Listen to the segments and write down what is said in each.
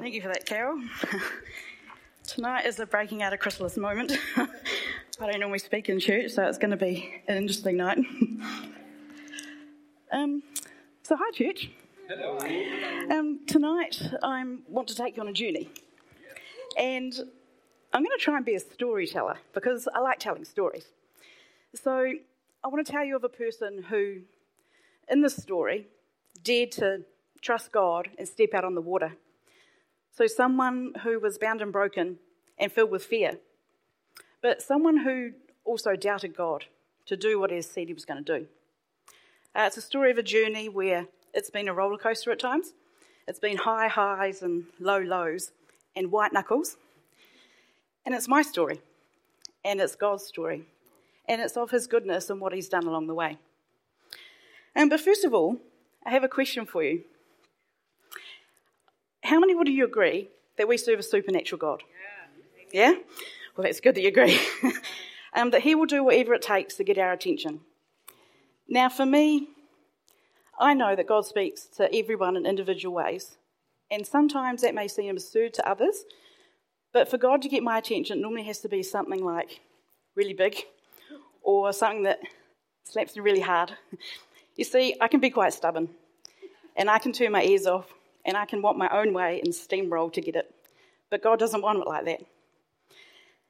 Thank you for that, Carol. Tonight is a breaking out of chrysalis moment. I don't normally speak in church, so it's going to be an interesting night. um, so, hi, church. Hello. Um, tonight, I want to take you on a journey. And I'm going to try and be a storyteller because I like telling stories. So, I want to tell you of a person who, in this story, dared to trust God and step out on the water. So, someone who was bound and broken and filled with fear, but someone who also doubted God to do what he said he was going to do. Uh, it's a story of a journey where it's been a roller coaster at times. It's been high highs and low lows and white knuckles. And it's my story. And it's God's story. And it's of his goodness and what he's done along the way. And but first of all, I have a question for you. How many would you agree that we serve a supernatural God? Yeah? Well, that's good that you agree. um, that He will do whatever it takes to get our attention. Now, for me, I know that God speaks to everyone in individual ways, and sometimes that may seem absurd to others, but for God to get my attention, it normally has to be something like really big or something that slaps me really hard. You see, I can be quite stubborn, and I can turn my ears off, and I can want my own way and steamroll to get it. But God doesn't want it like that.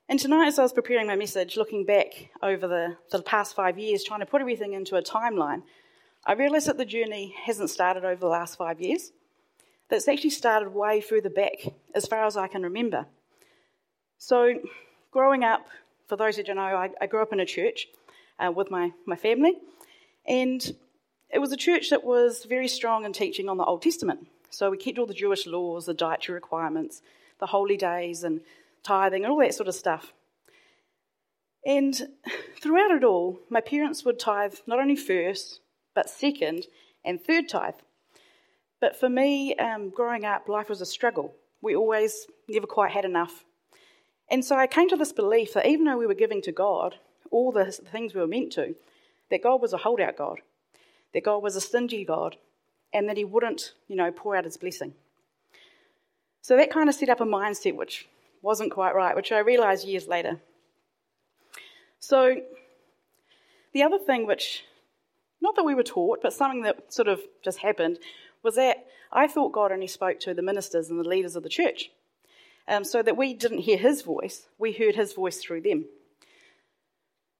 And tonight, as I was preparing my message, looking back over the, the past five years, trying to put everything into a timeline, I realised that the journey hasn't started over the last five years. That it's actually started way further back, as far as I can remember. So, growing up, for those who don't know, I, I grew up in a church uh, with my, my family, and it was a church that was very strong in teaching on the Old Testament. So, we kept all the Jewish laws, the dietary requirements, the holy days, and tithing, and all that sort of stuff. And throughout it all, my parents would tithe not only first, but second and third tithe. But for me, um, growing up, life was a struggle. We always never quite had enough. And so I came to this belief that even though we were giving to God all the things we were meant to, that God was a holdout God, that God was a stingy God, and that He wouldn't, you know, pour out His blessing. So that kind of set up a mindset which wasn't quite right, which I realised years later. So, the other thing which, not that we were taught, but something that sort of just happened, was that I thought God only spoke to the ministers and the leaders of the church. Um, so that we didn't hear his voice, we heard his voice through them.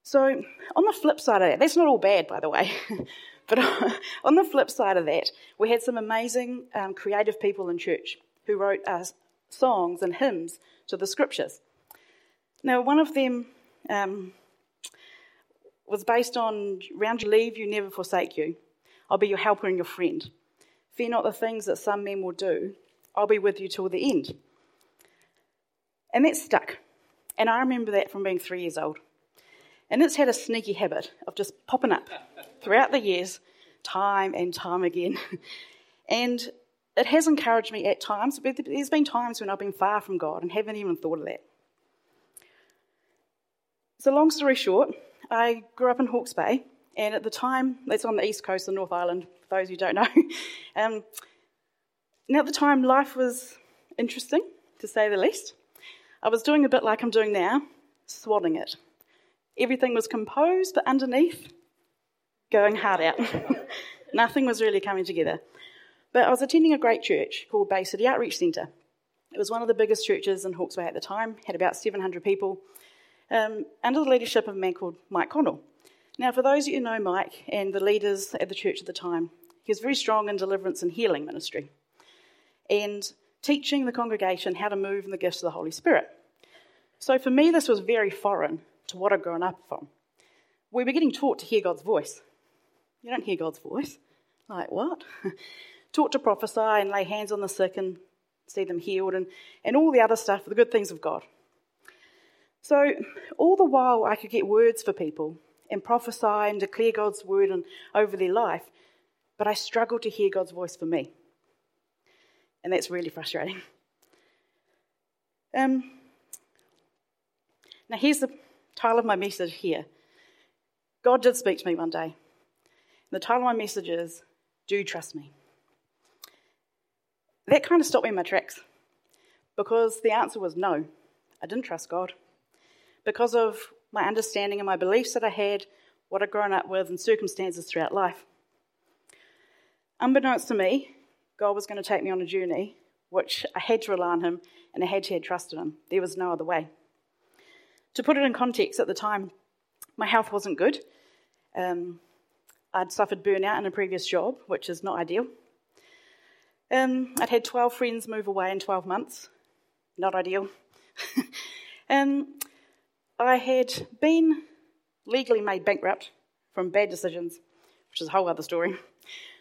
So, on the flip side of that, that's not all bad, by the way, but on the flip side of that, we had some amazing um, creative people in church who wrote uh, songs and hymns to the scriptures. Now, one of them um, was based on Round you leave, you never forsake you. I'll be your helper and your friend. Fear not the things that some men will do. I'll be with you till the end. And that stuck. And I remember that from being three years old. And it's had a sneaky habit of just popping up throughout the years, time and time again. and it has encouraged me at times, but there's been times when I've been far from God and haven't even thought of that. So, long story short, I grew up in Hawke's Bay, and at the time, that's on the east coast of North Island, for those who don't know. Um, now, at the time, life was interesting, to say the least. I was doing a bit like I'm doing now, swatting it. Everything was composed, but underneath, going hard out. Nothing was really coming together. But I was attending a great church called Bay City Outreach Centre. It was one of the biggest churches in Hawke's Bay at the time, had about 700 people, um, under the leadership of a man called Mike Connell. Now, for those of you who know Mike and the leaders at the church at the time, he was very strong in deliverance and healing ministry and teaching the congregation how to move in the gifts of the Holy Spirit. So for me, this was very foreign to what I'd grown up from. We were getting taught to hear God's voice. You don't hear God's voice. Like, what? taught to prophesy and lay hands on the sick and see them healed, and, and all the other stuff, the good things of God. So, all the while, I could get words for people and prophesy and declare God's word and, over their life, but I struggled to hear God's voice for me. And that's really frustrating. Um, now, here's the title of my message here God did speak to me one day. The title of my message is Do Trust Me that kind of stopped me in my tracks. because the answer was no. I didn't trust God. Because of my understanding and my beliefs that I had, what I'd grown up with, and circumstances throughout life. Unbeknownst to me, God was going to take me on a journey which I had to rely on Him and I had to have trust in Him. There was no other way. To put it in context, at the time, my health wasn't good. Um, I'd suffered burnout in a previous job, which is not ideal. Um, I'd had 12 friends move away in 12 months, not ideal. um, I had been legally made bankrupt from bad decisions, which is a whole other story.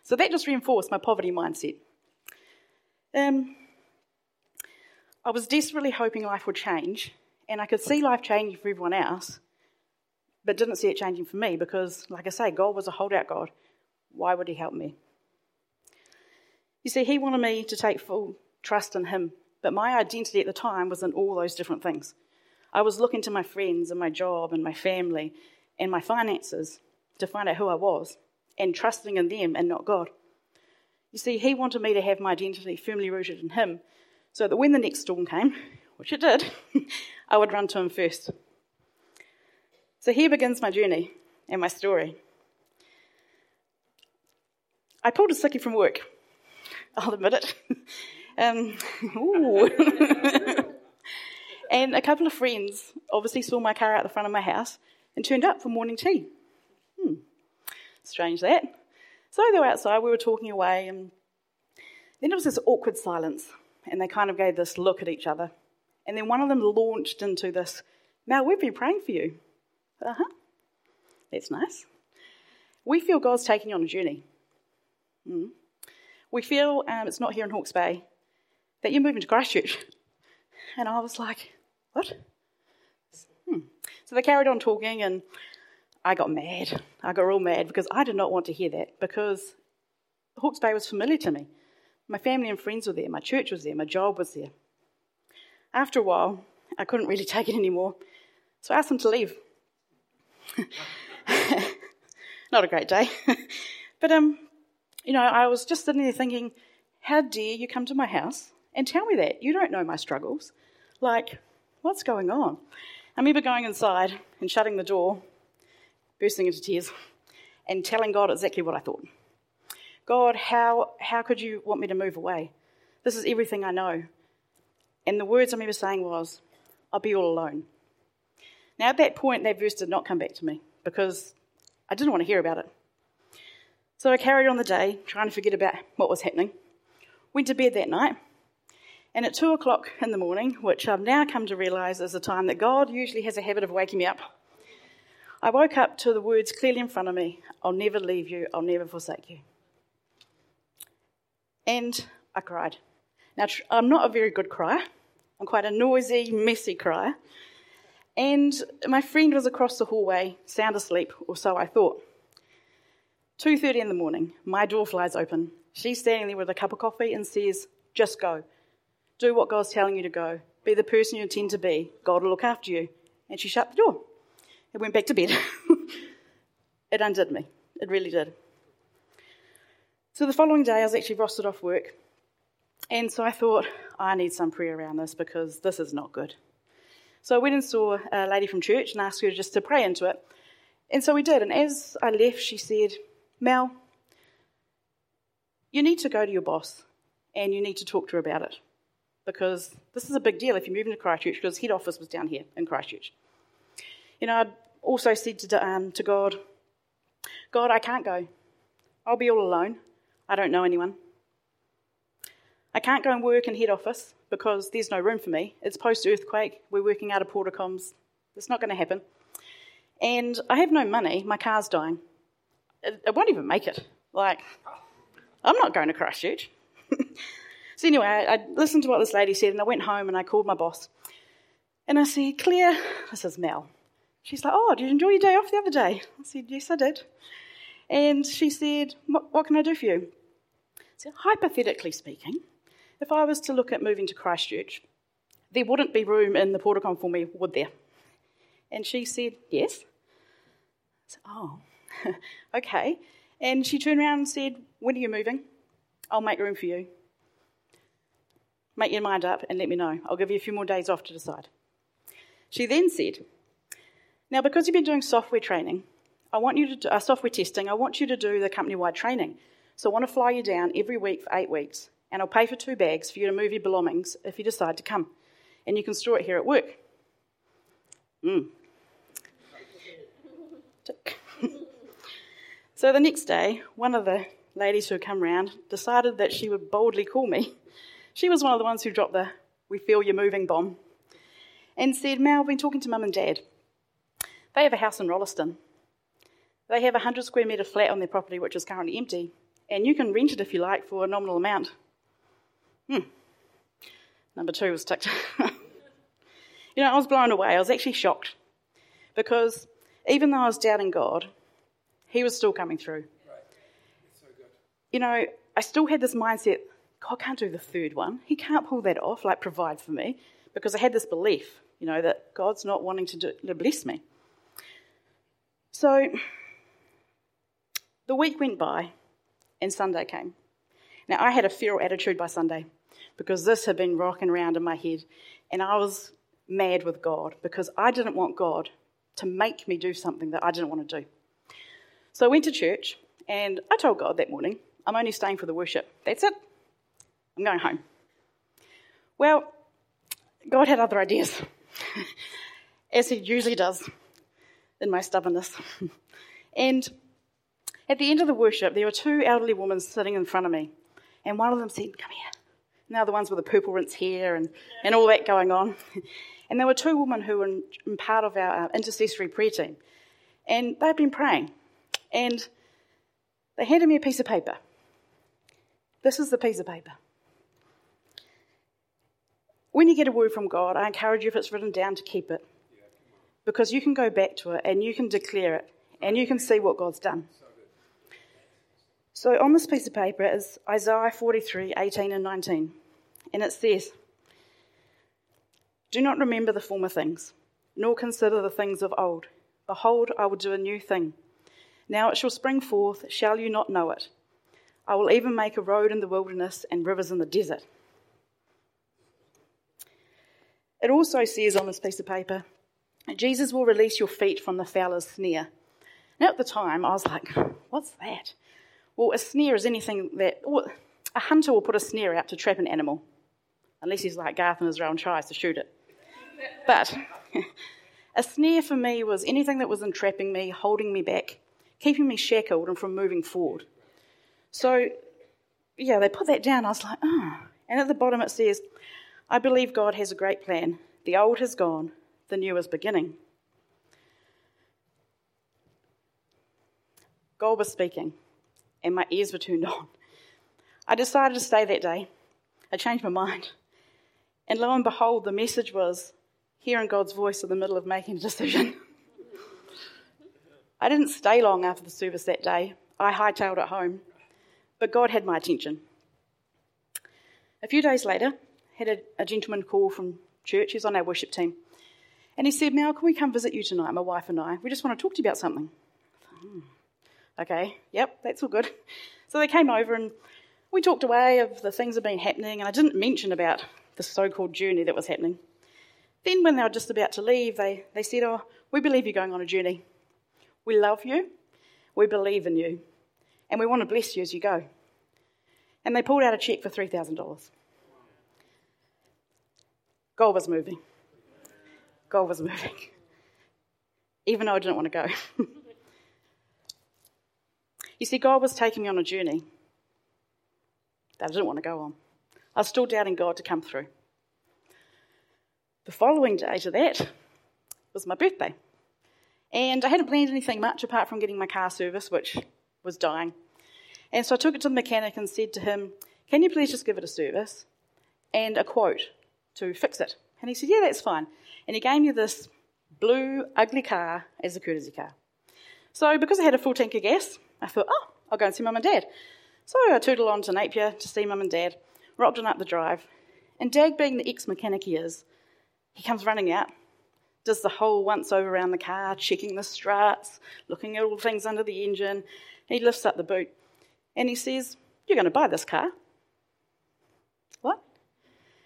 So that just reinforced my poverty mindset. Um, I was desperately hoping life would change, and I could see life changing for everyone else, but didn't see it changing for me because, like I say, God was a holdout God. Why would He help me? You see, He wanted me to take full trust in Him, but my identity at the time was in all those different things. I was looking to my friends and my job and my family and my finances to find out who I was and trusting in them and not God. You see, He wanted me to have my identity firmly rooted in Him so that when the next storm came, which it did, I would run to Him first. So here begins my journey and my story. I pulled a sickie from work. I'll admit it. um, and a couple of friends obviously saw my car out the front of my house and turned up for morning tea. Hmm. Strange that. So they were outside, we were talking away, and then there was this awkward silence, and they kind of gave this look at each other. And then one of them launched into this, Mel, we've been praying for you. Uh huh. That's nice. We feel God's taking you on a journey. Mm. We feel um, it's not here in Hawke's Bay, that you're moving to Christchurch. And I was like, what? Hmm. So they carried on talking, and I got mad. I got real mad because I did not want to hear that because Hawke's Bay was familiar to me. My family and friends were there, my church was there, my job was there. After a while, I couldn't really take it anymore, so I asked them to leave. Not a great day. but, um, you know, I was just sitting there thinking, how dare you come to my house and tell me that? You don't know my struggles. Like, what's going on? I remember going inside and shutting the door bursting into tears and telling God exactly what I thought. God, how, how could you want me to move away? This is everything I know. And the words I remember saying was, I'll be all alone. Now, at that point, that verse did not come back to me because I didn't want to hear about it. So I carried on the day, trying to forget about what was happening. Went to bed that night, and at two o'clock in the morning, which I've now come to realise is the time that God usually has a habit of waking me up, I woke up to the words clearly in front of me I'll never leave you, I'll never forsake you. And I cried. Now, I'm not a very good crier, I'm quite a noisy, messy crier. And my friend was across the hallway, sound asleep, or so I thought. 2:30 in the morning, my door flies open. She's standing there with a cup of coffee and says, "Just go. Do what God's telling you to go. Be the person you intend to be. God will look after you." And she shut the door. I went back to bed. it undid me. It really did. So the following day, I was actually rostered off work. And so I thought, I need some prayer around this because this is not good. So I went and saw a lady from church and asked her just to pray into it. And so we did. And as I left, she said, Mel, you need to go to your boss and you need to talk to her about it because this is a big deal if you're moving to Christchurch because head office was down here in Christchurch. You know, I'd also said to, um, to God, God, I can't go. I'll be all alone. I don't know anyone. I can't go and work in head office because there's no room for me. It's post earthquake. We're working out of Portacoms. It's not going to happen. And I have no money. My car's dying. It, it won't even make it. Like, I'm not going to Christchurch. so, anyway, I, I listened to what this lady said and I went home and I called my boss. And I said, Claire, this is Mel. She's like, Oh, did you enjoy your day off the other day? I said, Yes, I did. And she said, What, what can I do for you? So, hypothetically speaking, if I was to look at moving to Christchurch, there wouldn't be room in the Portacom for me, would there? And she said, Yes. Said, Oh, okay. And she turned around and said, When are you moving? I'll make room for you. Make your mind up and let me know. I'll give you a few more days off to decide. She then said, Now, because you've been doing software training, I want you to do, uh, software testing, I want you to do the company wide training. So I want to fly you down every week for eight weeks, and I'll pay for two bags for you to move your belongings if you decide to come. And you can store it here at work. Mm. so the next day, one of the ladies who had come round decided that she would boldly call me. She was one of the ones who dropped the we feel you're moving bomb and said, Mal, I've been talking to mum and dad. They have a house in Rolleston. They have a 100 square metre flat on their property, which is currently empty, and you can rent it if you like for a nominal amount. Hmm. Number two was ticked. you know, I was blown away. I was actually shocked because even though I was doubting God, He was still coming through. Right. So you know, I still had this mindset God can't do the third one. He can't pull that off, like provide for me, because I had this belief, you know, that God's not wanting to, do, to bless me. So the week went by and Sunday came. Now, I had a feral attitude by Sunday because this had been rocking around in my head, and I was mad with God because I didn't want God to make me do something that I didn't want to do. So I went to church and I told God that morning, I'm only staying for the worship. That's it. I'm going home. Well, God had other ideas, as He usually does in my stubbornness. and at the end of the worship, there were two elderly women sitting in front of me, and one of them said, Come here. Now the ones with the purple rinse hair and, and all that going on. And there were two women who were in, in part of our uh, intercessory prayer team. And they'd been praying. And they handed me a piece of paper. This is the piece of paper. When you get a word from God, I encourage you, if it's written down, to keep it. Because you can go back to it and you can declare it and you can see what God's done. So on this piece of paper is Isaiah 43 18 and 19. And it says, Do not remember the former things, nor consider the things of old. Behold, I will do a new thing. Now it shall spring forth, shall you not know it? I will even make a road in the wilderness and rivers in the desert. It also says on this piece of paper, Jesus will release your feet from the fowler's snare. Now, at the time, I was like, what's that? Well, a snare is anything that, a hunter will put a snare out to trap an animal, unless he's like Garth and Israel and tries to shoot it. But a snare for me was anything that was entrapping me, holding me back, keeping me shackled and from moving forward. So, yeah, they put that down. I was like, oh. And at the bottom it says, I believe God has a great plan. The old has gone, the new is beginning. God was speaking, and my ears were turned on. I decided to stay that day. I changed my mind. And lo and behold, the message was hearing God's voice in the middle of making a decision. I didn't stay long after the service that day. I hightailed it home. But God had my attention. A few days later, had a, a gentleman call from church. He's on our worship team. And he said, Mel, can we come visit you tonight, my wife and I? We just want to talk to you about something. Hmm. Okay, yep, that's all good. So they came over and we talked away of the things that had been happening, and I didn't mention about the so called journey that was happening. Then, when they were just about to leave, they, they said, Oh, we believe you're going on a journey. We love you, we believe in you, and we want to bless you as you go. And they pulled out a cheque for $3,000. God was moving. God was moving. Even though I didn't want to go. you see, God was taking me on a journey that I didn't want to go on. I was still doubting God to come through. The following day to that was my birthday. And I hadn't planned anything much apart from getting my car serviced, which was dying. And so I took it to the mechanic and said to him, Can you please just give it a service? And a quote to fix it. And he said, Yeah, that's fine. And he gave me this blue, ugly car as a courtesy car. So because I had a full tank of gas, I thought, oh, I'll go and see mum and dad. So I tootled on to Napier to see mum and dad, rocked on up the drive. And Dad, being the ex mechanic he is, he comes running out, does the whole once over around the car, checking the struts, looking at all things under the engine. He lifts up the boot and he says, You're going to buy this car. What?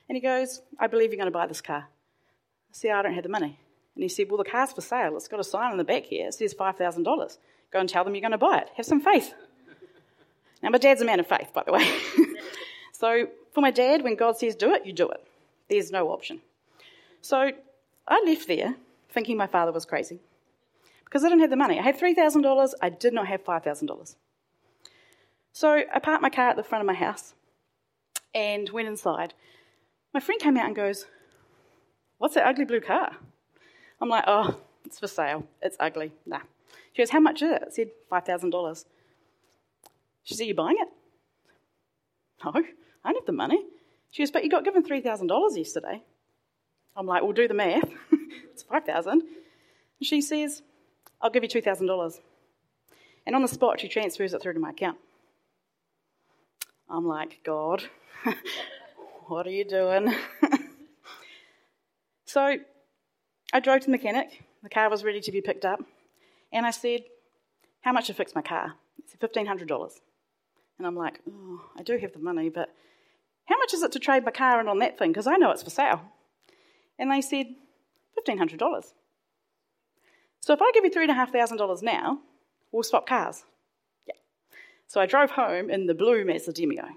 And he goes, I believe you're going to buy this car. I said, I don't have the money. And he said, Well, the car's for sale. It's got a sign on the back here. It says $5,000. Go and tell them you're going to buy it. Have some faith. Now, my dad's a man of faith, by the way. so, for my dad, when God says do it, you do it. There's no option. So, I left there thinking my father was crazy because I didn't have the money. I had $3,000, I did not have $5,000. So, I parked my car at the front of my house and went inside. My friend came out and goes, What's that ugly blue car? I'm like, Oh, it's for sale. It's ugly. Nah. She goes, How much is it? I said, $5,000. She said, You buying it? No, I don't have the money. She goes, But you got given $3,000 yesterday. I'm like, Well, do the math. it's 5000 And she says, I'll give you $2,000. And on the spot, she transfers it through to my account. I'm like, God, what are you doing? so I drove to the mechanic. The car was ready to be picked up. And I said, How much to fix my car? He said, $1,500. And I'm like, Oh, I do have the money, but how much is it to trade my car in on that thing? Because I know it's for sale. And they said, $1,500. So if I give you $3,500 now, we'll swap cars. Yeah. So I drove home in the blue Mazda Demio.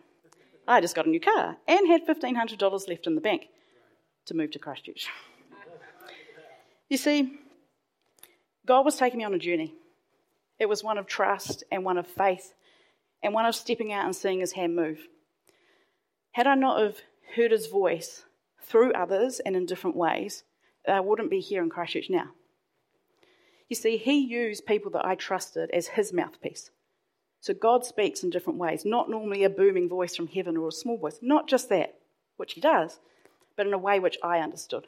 I just got a new car and had $1,500 left in the bank to move to Christchurch. You see, God was taking me on a journey. It was one of trust and one of faith and one of stepping out and seeing his hand move. Had I not have heard his voice through others and in different ways, I wouldn't be here in Christchurch now. You see, he used people that I trusted as his mouthpiece. So God speaks in different ways, not normally a booming voice from heaven or a small voice, not just that, which he does, but in a way which I understood.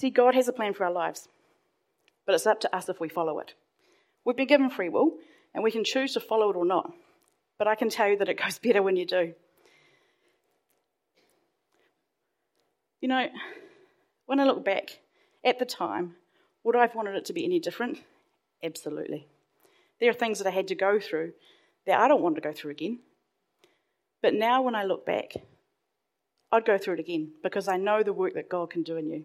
See, God has a plan for our lives, but it's up to us if we follow it. We've been given free will, and we can choose to follow it or not. But I can tell you that it goes better when you do. You know, when I look back at the time, would I have wanted it to be any different? Absolutely. There are things that I had to go through that I don't want to go through again. But now, when I look back, I'd go through it again because I know the work that God can do in you.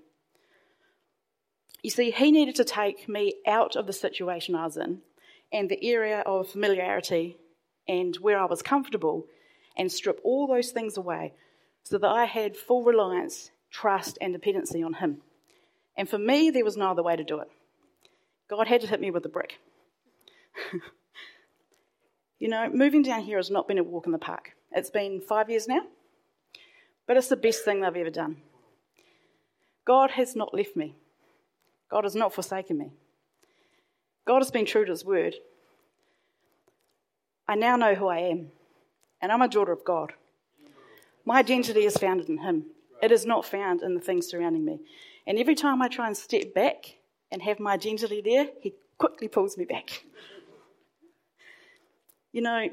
You see, He needed to take me out of the situation I was in and the area of familiarity and where I was comfortable and strip all those things away so that I had full reliance, trust, and dependency on Him. And for me, there was no other way to do it. God had to hit me with a brick. you know, moving down here has not been a walk in the park. It's been five years now, but it's the best thing I've ever done. God has not left me, God has not forsaken me. God has been true to His word. I now know who I am, and I'm a daughter of God. My identity is founded in Him, it is not found in the things surrounding me. And every time I try and step back and have my identity there, he quickly pulls me back. You know,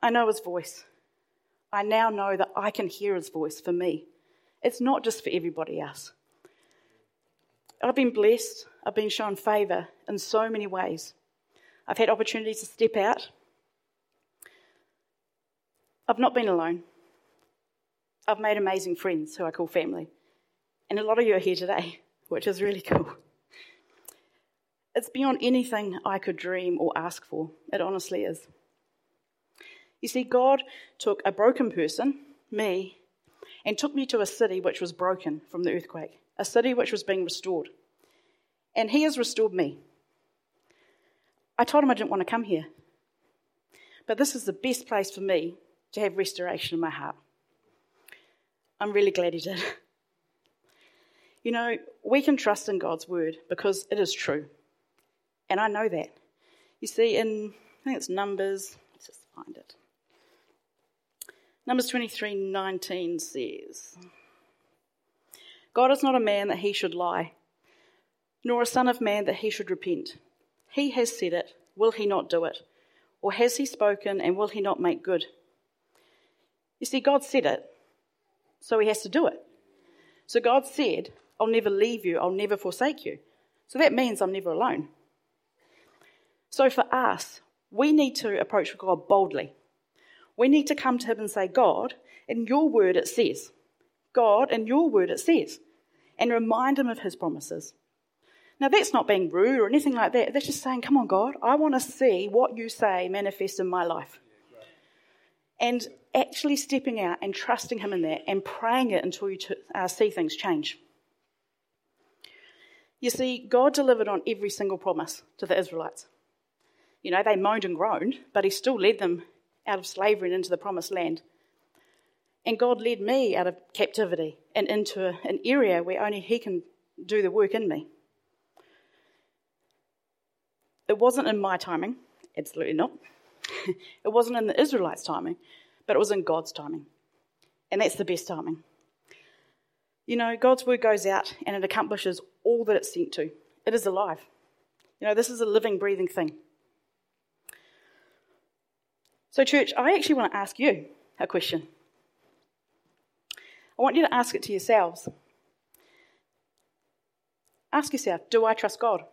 I know his voice. I now know that I can hear his voice for me. It's not just for everybody else. I've been blessed. I've been shown favour in so many ways. I've had opportunities to step out. I've not been alone. I've made amazing friends who I call family. And a lot of you are here today, which is really cool. It's beyond anything I could dream or ask for. It honestly is. You see, God took a broken person, me, and took me to a city which was broken from the earthquake, a city which was being restored. And He has restored me. I told Him I didn't want to come here. But this is the best place for me to have restoration in my heart. I'm really glad He did. You know, we can trust in God's word because it is true. And I know that. You see, in, I think it's Numbers, let's just find it. Numbers 23 19 says, God is not a man that he should lie, nor a son of man that he should repent. He has said it, will he not do it? Or has he spoken, and will he not make good? You see, God said it, so he has to do it. So God said, I'll never leave you, I'll never forsake you. So that means I'm never alone. So for us, we need to approach God boldly. We need to come to Him and say, God, in your word it says. God, in your word it says. And remind Him of His promises. Now, that's not being rude or anything like that. That's just saying, come on, God, I want to see what you say manifest in my life. And actually stepping out and trusting Him in that and praying it until you t- uh, see things change. You see, God delivered on every single promise to the Israelites. You know, they moaned and groaned, but He still led them out of slavery and into the promised land. And God led me out of captivity and into an area where only He can do the work in me. It wasn't in my timing, absolutely not. it wasn't in the Israelites' timing, but it was in God's timing. And that's the best timing. You know, God's word goes out and it accomplishes all that it's sent to. It is alive. You know, this is a living, breathing thing. So, church, I actually want to ask you a question. I want you to ask it to yourselves. Ask yourself, do I trust God?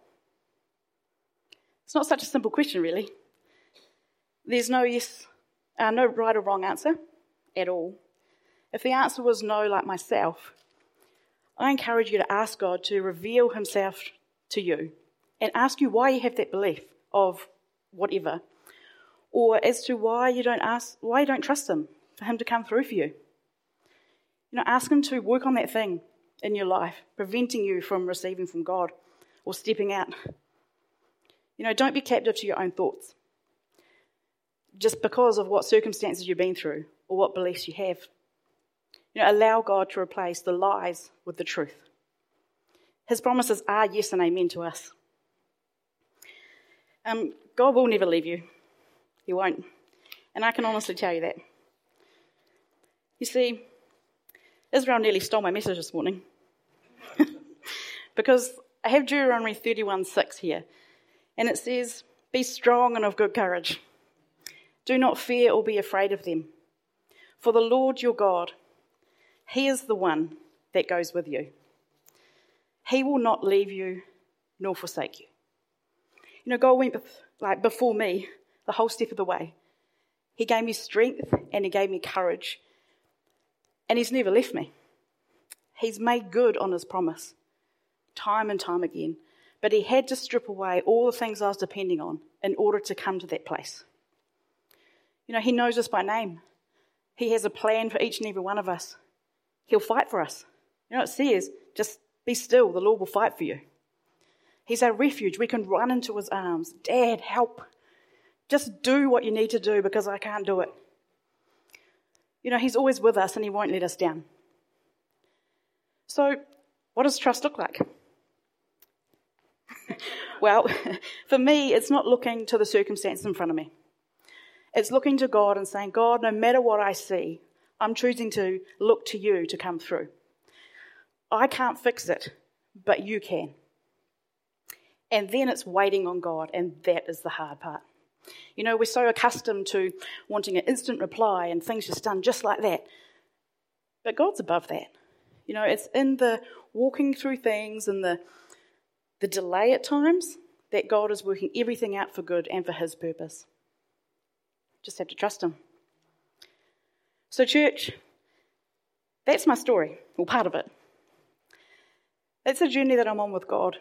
It's not such a simple question, really. There's no yes, uh, no right or wrong answer at all. If the answer was no, like myself, I encourage you to ask God to reveal Himself to you and ask you why you have that belief of whatever, or as to why you don't ask, why you don't trust Him for Him to come through for you. You know, ask Him to work on that thing in your life, preventing you from receiving from God or stepping out you know, don't be captive to your own thoughts just because of what circumstances you've been through or what beliefs you have. You know, allow God to replace the lies with the truth. His promises are yes and amen to us. Um, God will never leave you. He won't. And I can honestly tell you that. You see, Israel nearly stole my message this morning. because I have Deuteronomy 31 6 here. And it says, Be strong and of good courage. Do not fear or be afraid of them. For the Lord your God, He is the one that goes with you. He will not leave you nor forsake you. You know, God went like before me the whole step of the way. He gave me strength and He gave me courage. And He's never left me. He's made good on His promise, time and time again. But he had to strip away all the things I was depending on in order to come to that place. You know, he knows us by name. He has a plan for each and every one of us. He'll fight for us. You know, it says, just be still, the Lord will fight for you. He's our refuge. We can run into his arms. Dad, help. Just do what you need to do because I can't do it. You know, he's always with us and he won't let us down. So, what does trust look like? well, for me, it's not looking to the circumstance in front of me. It's looking to God and saying, God, no matter what I see, I'm choosing to look to you to come through. I can't fix it, but you can. And then it's waiting on God, and that is the hard part. You know, we're so accustomed to wanting an instant reply and things just done just like that. But God's above that. You know, it's in the walking through things and the the delay at times, that God is working everything out for good and for His purpose. Just have to trust Him. So, church, that's my story, or part of it. It's a journey that I'm on with God,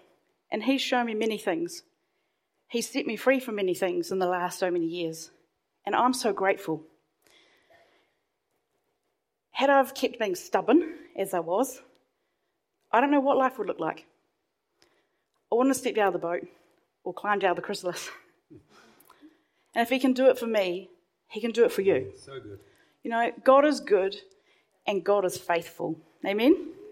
and He's shown me many things. He's set me free from many things in the last so many years, and I'm so grateful. Had I kept being stubborn, as I was, I don't know what life would look like. I wouldn't have stepped out of the boat or climbed out of the chrysalis. and if he can do it for me, he can do it for you. So good. You know, God is good and God is faithful. Amen?